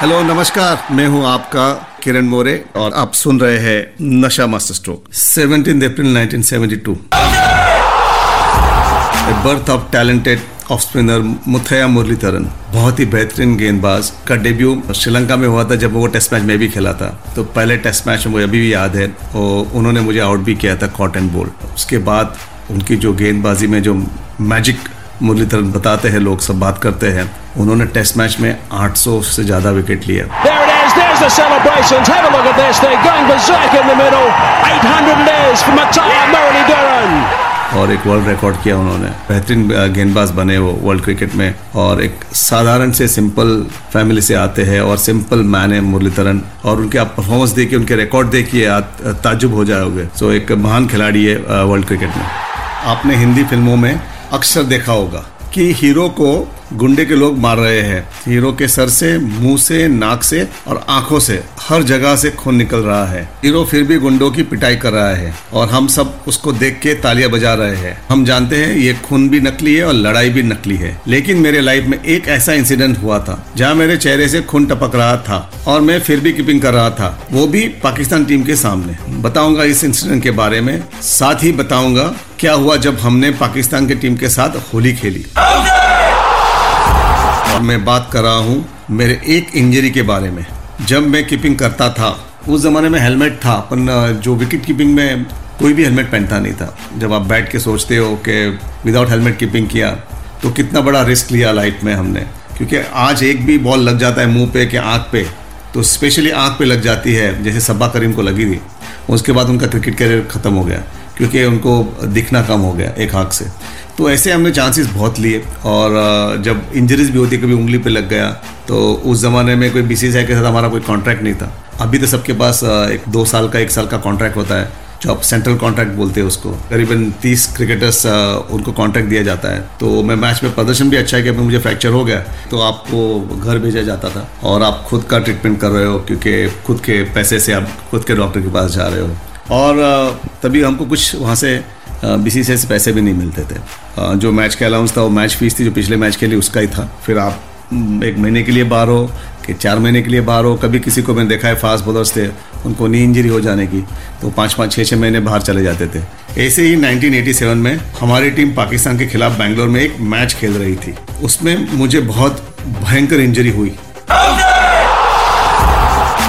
Hello नमस्कार। मैं हूँ आपका किरण मोरे और आप सुन रहे हैं नशा master stroke 17 April 1972 birth of talented off spinner Muttiah Muralitharan, बहुत ही बेहतरीन गेंदबाज का डेब्यू श्रीलंका में हुआ था जब वो टेस्ट मैच में भी खेला था। तो पहले टेस्ट मैच मुझे अभी भी याद है और उन्होंने मुझे आउट भी किया था कॉट एंड बोल्ड उसके बाद उनकी जो गेंदबाजी में जो मैजिक मुरलीधरन बताते हैं लोग सब बात करते हैं उन्होंने टेस्ट मैच में 800 से ज़्यादा विकेट लिया There it is. There's the celebrations. Have a look at this. They're going berserk in the middle. 800 it is for Matthias Murali और एक वर्ल्ड रिकॉर्ड किया उन्होंने बेहतरीन गेंदबाज बने वो वर्ल्ड क्रिकेट में और एक साधारण से सिंपल फैमिली से आते हैं और सिंपल मैन है मुरलीधरन और उनके आप परफॉर्मेंस देखिए उनके रिकॉर्ड देखिए आप ताजुब हो जाओगे सो एक महान खिलाड़ी है वर्ल्ड क्रिकेट में आपने हिंदी फ़िल्मों में अक्सर देखा होगा कि हीरो को गुंडे के लोग मार रहे हैं। हीरो के सर से, मुँह से, नाक से और आँखों से हर जगह से खून निकल रहा है। हीरो फिर भी गुंडों की पिटाई कर रहा है और हम सब उसको देख के तालियाँ बजा रहे हैं। हम जानते हैं ये खून भी नकली है और लड़ाई भी नकली है। लेकिन मेरे लाइफ में एक ऐसा इंसिडेंट हुआ था, जहाँ मेरे चेहरे से खून टपक रहा था और मैं फिर भी कीपिंग कर रहा था। वो भी पाकिस्तान टीम के सामने। बताऊँगा इस इंसिडेंट के बारे में, साथ ही बताऊँगा क्या हुआ जब हमने पाकिस्तान की टीम के साथ होली खेली। और मैं बात कर रहा हूँ मेरे एक इंजरी के बारे में। जब मैं कीपिंग करता था, उस ज़माने में हेलमेट था, पर जो विकेट कीपिंग में कोई भी हेलमेट पहनता नहीं था। जब आप बैठ के सोचते हो कि विदाउट हेलमेट कीपिंग किया तो कितना बड़ा रिस्क लिया लाइफ में हमने। क्योंकि आज एक भी बॉल लग जाता है मुँह पे कि आँख पे तो स्पेशली आँख पे लग जाती है, जैसे सब्बा करीम को लगी थी। उसके बाद उनका क्रिकेट करियर ख़त्म हो गया। क्योंकि उनको दिखना कम हो गया एक आँख से। तो ऐसे हमने चांसेस बहुत लिए और जब इंजरीज भी होती, कभी उंगली पे लग गया तो उस ज़माने में कोई बी के साथ हमारा कोई कॉन्ट्रैक्ट नहीं था। अभी तो सबके पास एक दो साल का, एक साल का कॉन्ट्रैक्ट होता है, जो आप सेंट्रल कॉन्ट्रैक्ट बोलते हैं उसको। करीबन तीस क्रिकेटर्स उनको कॉन्ट्रैक्ट दिया जाता है। तो मैं मैच में प्रदर्शन भी अच्छा है कि अभी मुझे फ्रैक्चर हो गया तो आपको घर भेजा जाता था। और आप खुद का ट्रीटमेंट कर रहे हो, क्योंकि खुद के पैसे से आप, खुद के डॉक्टर के पास जा रहे हो। और तभी हमको कुछ वहाँ से बी से पैसे भी नहीं मिलते थे। जो मैच का अलाउंस था, वो मैच फ़ीस थी, जो पिछले मैच के लिए उसका ही था। फिर आप एक महीने के लिए बाहर हो, कि चार महीने के लिए बाहर हो, कभी किसी को मैंने देखा है फास्ट बॉलर्स थे, उनको नी इंजरी हो जाने की तो पाँच पाँच छः छः महीने बाहर चले जाते थे। ऐसे ही 1987 में हमारी टीम पाकिस्तान के खिलाफ बैंगलोर में एक मैच खेल रही थी। उसमें मुझे बहुत भयंकर इंजरी हुई।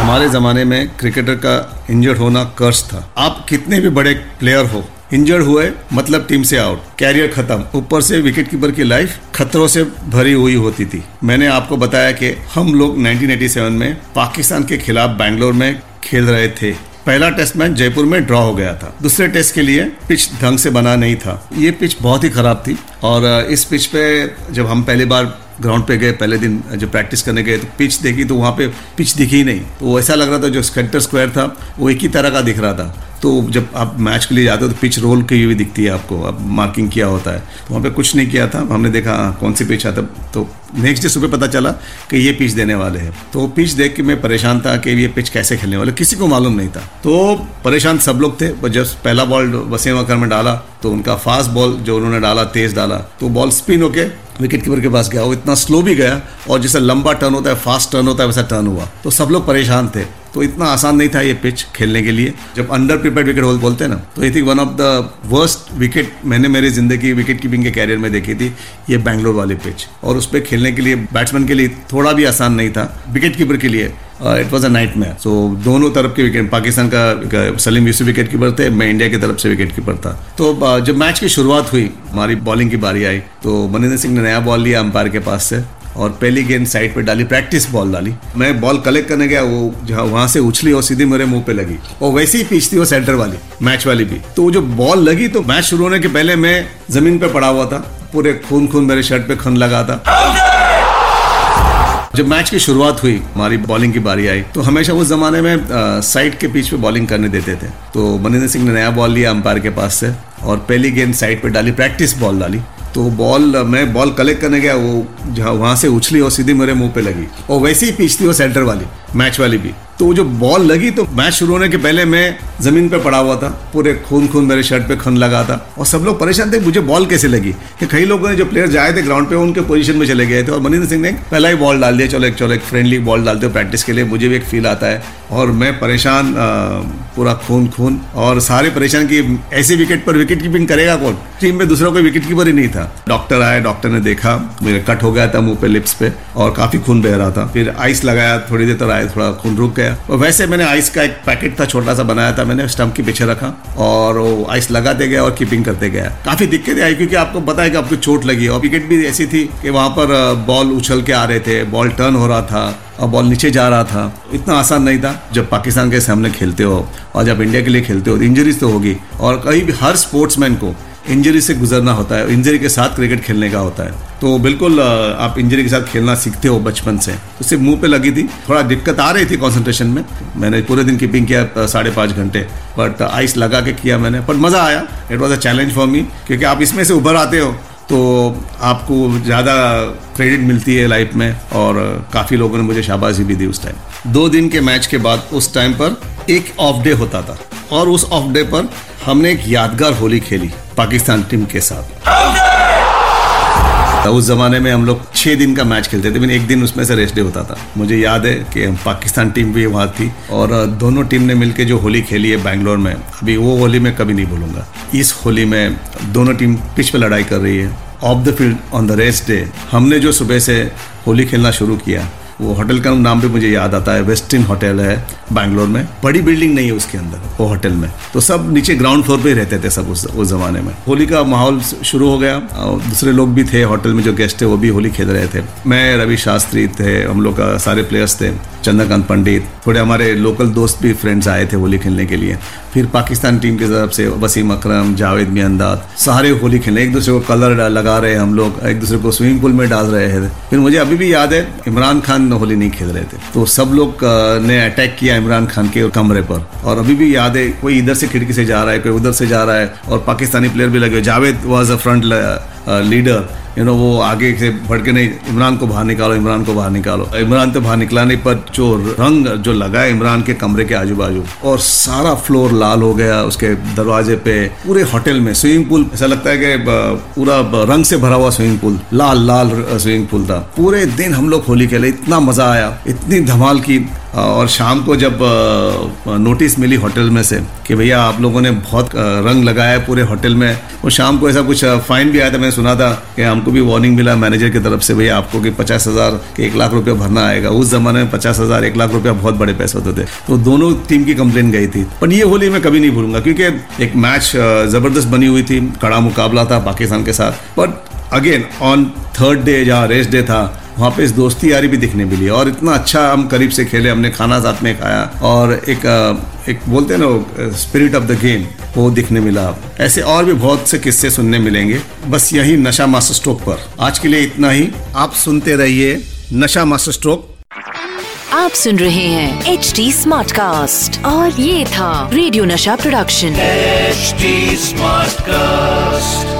हमारे ज़माने में क्रिकेटर का इंजर्ड होना कर्ज था। आप कितने भी बड़े प्लेयर हो इंजर्ड हुए मतलब टीम से आउट कैरियर खत्म, ऊपर से विकेट कीपर की लाइफ खतरों से भरी हुई होती थी। मैंने आपको बताया कि हम लोग 1987 में पाकिस्तान के खिलाफ बैंगलोर में खेल रहे थे। पहला टेस्ट मैच जयपुर में ड्रॉ हो गया था। दूसरे टेस्ट के लिए पिच ढंग से बना नहीं था। ये पिच बहुत ही खराब थी और, इस पिच पे जब हम पहली बार ग्राउंड पे गए, पहले दिन जब प्रैक्टिस करने गए तो पिच देखी तो वहाँ पे पिच दिखी ही नहीं। तो ऐसा लग रहा था जो सेंटर स्क्वायर था, वो एक ही तरह का दिख रहा था। तो जब आप मैच के लिए जाते हो तो पिच रोल की हुई दिखती है आपको अब मार्किंग किया होता है। तो वहाँ पे कुछ नहीं किया था हमने देखा हाँ, कौन सी पिच आता तो नेक्स्ट डे सुबह पता चला कि ये पिच देने वाले हैं। तो पिच देख के मैं परेशान था कि ये पिच कैसे खेलने वाले किसी को मालूम नहीं था। तो परेशान सब लोग थे पर जब पहला बॉल वसीम अकर में डाला तो उनका फास्ट बॉल जो उन्होंने डाला तेज डाला तो बॉल स्पिन होके विकेट कीपर के पास गया। वो इतना स्लो भी गया और जैसे लंबा टर्न होता है फास्ट टर्न होता है वैसा टर्न हुआ। तो सब लोग परेशान थे। तो इतना आसान नहीं था ये पिच खेलने के लिए। जब अंडर प्रिपेयर विकेट होल बोलते हैं ना तो I think one of the worst wicket मैंने मेरी ज़िंदगी विकेट कीपिंग के कैरियर में देखी थी ये बैंगलोर वाली पिच और उस पर खेलने के लिए बैट्समैन के लिए थोड़ा भी आसान नहीं था। विकेट कीपर के लिए it was a night match so दोनों तरफ़ के विकेट पाकिस्तान का सलीम यूसुफ विकेट कीपर थे मैं इंडिया की तरफ़ से विकेट कीपर था। तो uh, जब मैच की शुरुआत हुई हमारी बॉलिंग की बारी आई तो मनिंदर सिंह ने नया बॉल लिया अंपायर के पास से। और पहली गेंद साइड पे डाली प्रैक्टिस बॉल डाली। मैं बॉल कलेक्ट करने गया, वो जहाँ, वहाँ से उछली और सीधी मेरे मुँह पे लगी। और वैसे ही थी वो सेंटर वाली मैच वाली भी। तो जो बॉल लगी तो मैच शुरू होने के पहले मैं ज़मीन पे पड़ा हुआ था। पूरे खून खून मेरे शर्ट पे खन लगा था। जब मैच की शुरुआत हुई, हमारी बॉलिंग की बारी आई तो हमेशा उस जमाने में साइड के पिच पे बॉलिंग करने देते थे। तो मनिंदर सिंह ने नया बॉल लिया अंपायर के पास से। और पहली गेंद साइड पे डाली प्रैक्टिस बॉल डाली। तो बॉल मैं बॉल कलेक्ट करने गया, वो जहाँ, वहाँ से उछली और सीधी मेरे मुँह पे लगी। और वैसे ही पीछती वो सेंटर वाली मैच वाली भी। तो वो जो बॉल लगी तो मैच शुरू होने के पहले मैं ज़मीन पे पड़ा हुआ था, पूरे खून खून मेरे शर्ट पे खन लगा था। और सब लोग परेशान थे, मुझे बॉल कैसे लगी? कि कई लोगों ने जो प्लेयर जाए थे ग्राउंड पे उनके पोजीशन में चले गए थे। और मनिंदर सिंह ने पहला ही बॉल डाल दिया, चलो एक चलो एक फ्रेंडली बॉल डालते हो प्रैक्टिस के लिए, मुझे भी एक फील आता है। और मैं परेशान पूरा खून खून और सारे परेशान की ऐसे विकेट पर विकेट कीपिंग करेगा कौन? टीम में दूसरा कोई विकेट कीपर ही नहीं था। डॉक्टर आए डॉक्टर ने देखा, मेरे कट हो गया था मुँह पे लिप्स पे, और काफ़ी खून बह रहा था। फिर आइस लगाया, थोड़ी देर तक आए थोड़ा खून रुक गया। और वैसे मैंने आइस का एक पैकेट था, छोटा सा बनाया था मैंने स्टम्प के पीछे रखा और वो आइस लगाते गया और कीपिंग करते गया। काफ़ी दिक्कतें आई क्योंकि आपको पता है कि आपको चोट लगी और विकेट भी ऐसी थी कि वहाँ पर बॉल उछल के आ रहे थे बॉल टर्न हो रहा था और बॉल नीचे जा रहा था। इतना आसान नहीं था जब पाकिस्तान के सामने खेलते हो और जब इंडिया के लिए खेलते हो तो इंजरीज तो होगी। और कहीं भी हर स्पोर्ट्समैन को इंजरी से गुजरना होता है, इंजरी के साथ क्रिकेट खेलने का होता है। तो बिल्कुल आप इंजरी के साथ खेलना सीखते हो बचपन से। तो सिर्फ़ मुँह पे लगी थी, थोड़ा दिक्कत आ रही थी कंसंट्रेशन में। मैंने पूरे दिन कीपिंग किया साढ़े पाँच घंटे। बट आइस लगा के किया मैंने। बट मज़ा आया। It was a challenge for me क्योंकि आप इसमें से उभर आते हो तो आपको ज़्यादा क्रेडिट मिलती है लाइफ में, और काफ़ी लोगों ने मुझे शाबाशी भी दी उस टाइम दो दिन के मैच के बाद, उस टाइम पर एक ऑफ़ डे होता था, और उस ऑफ़ डे पर हमने एक यादगार होली खेली पाकिस्तान टीम के साथ। तो उस जमाने में हम लोग छह दिन का मैच खेलते थे मैंने एक दिन उसमें से रेस्ट डे होता था। मुझे याद है कि हम पाकिस्तान टीम भी वहाँ थी और दोनों टीम ने मिलकर जो होली खेली है बैंगलोर में अभी वो होली मैं कभी नहीं भूलूँगा। इस होली में दोनों टीम पिच पे लड़ाई कर रही है। Off the field on the rest day हमने जो सुबह से होली खेलना शुरू किया वो होटल का नाम भी मुझे याद आता है वेस्टिन होटल है बैंगलोर में। बड़ी बिल्डिंग नहीं है उसके अंदर, वो होटल में। तो सब नीचे ग्राउंड फ्लोर पे रहते थे सब उस उस जमाने में। होली का माहौल शुरू हो गया। और दूसरे लोग भी थे होटल में, जो गेस्ट थे, वो भी होली खेल रहे थे। मैं, रवि शास्त्री थे, हम लोग का सारे प्लेयर्स थे, चंद्रकांत पंडित, थोड़े हमारे लोकल दोस्त भी फ्रेंड्स आए थे होली खेलने के लिए। फिर पाकिस्तान टीम की तरफ़ से वसीम अकरम, जावेद मियांदाद, सारे होली खेलने, एक दूसरे को कलर लगा रहे हम लोग, एक दूसरे को स्विमिंग पूल में डाल रहे हैं। फिर मुझे अभी भी याद है, इमरान खान होली नहीं खेल रहे थे। तो सब लोग ने अटैक किया इमरान खान के कमरे पर। और अभी भी याद है कोई इधर से खिड़की से जा रहा है, कोई उधर से जा रहा है, और पाकिस्तानी प्लेयर भी लगे Javed was a front leader you know वो आगे से बढ़ के नहीं, इमरान को बाहर निकालो, इमरान को बाहर निकालो। इमरान तो बाहर निकला नहीं पर जो रंग जो लगा है इमरान के कमरे के आजू बाजू और सारा फ्लोर लाल हो गया उसके दरवाजे पे, पूरे होटल में स्विमिंग पूल ऐसा लगता है कि पूरा रंग से भरा हुआ स्विमिंग पूल लाल लाल स्विमिंग पूल था। पूरे दिन हम लोग होली खेले, इतना मज़ा आया, इतनी धमाल की और शाम को जब नोटिस मिली होटल में से कि भैया आप लोगों ने बहुत रंग लगाया है पूरे होटल में और शाम को ऐसा कुछ फाइन भी आया था, मैंने सुना था कि हमको भी वार्निंग मिला मैनेजर की तरफ़ से, भैया आपको कि पचास हज़ार के एक लाख रुपया भरना आएगा। उस जमाने में पचास हज़ार, एक लाख रुपया बहुत बड़े पैसे होते थे। तो दोनों टीम की कंप्लेन गई थी। पर ये होली मैं कभी नहीं भूलूँगा, क्योंकि एक मैच ज़बरदस्त बनी हुई थी, कड़ा मुकाबला था पाकिस्तान के साथ। But again on third day जहाँ रेस्ट डे था वहाँ पे इस दोस्ती यारी भी दिखने मिली और इतना अच्छा हम करीब से खेले हमने खाना साथ में खाया और एक एक बोलते हैं ना स्पिरिट ऑफ़ द गेम वो दिखने मिला। ऐसे और भी बहुत से किस्से सुनने मिलेंगे। बस यही नशा मास्टर स्ट्रोक पर। आज के लिए इतना ही। आप सुनते रहिए नशा मास्टर स्ट्रोक आप सुन रहे हैं एच डी स्मार्ट कास्ट और ये था रेडियो नशा प्रोडक्शन एचडी स्मार्ट कास्ट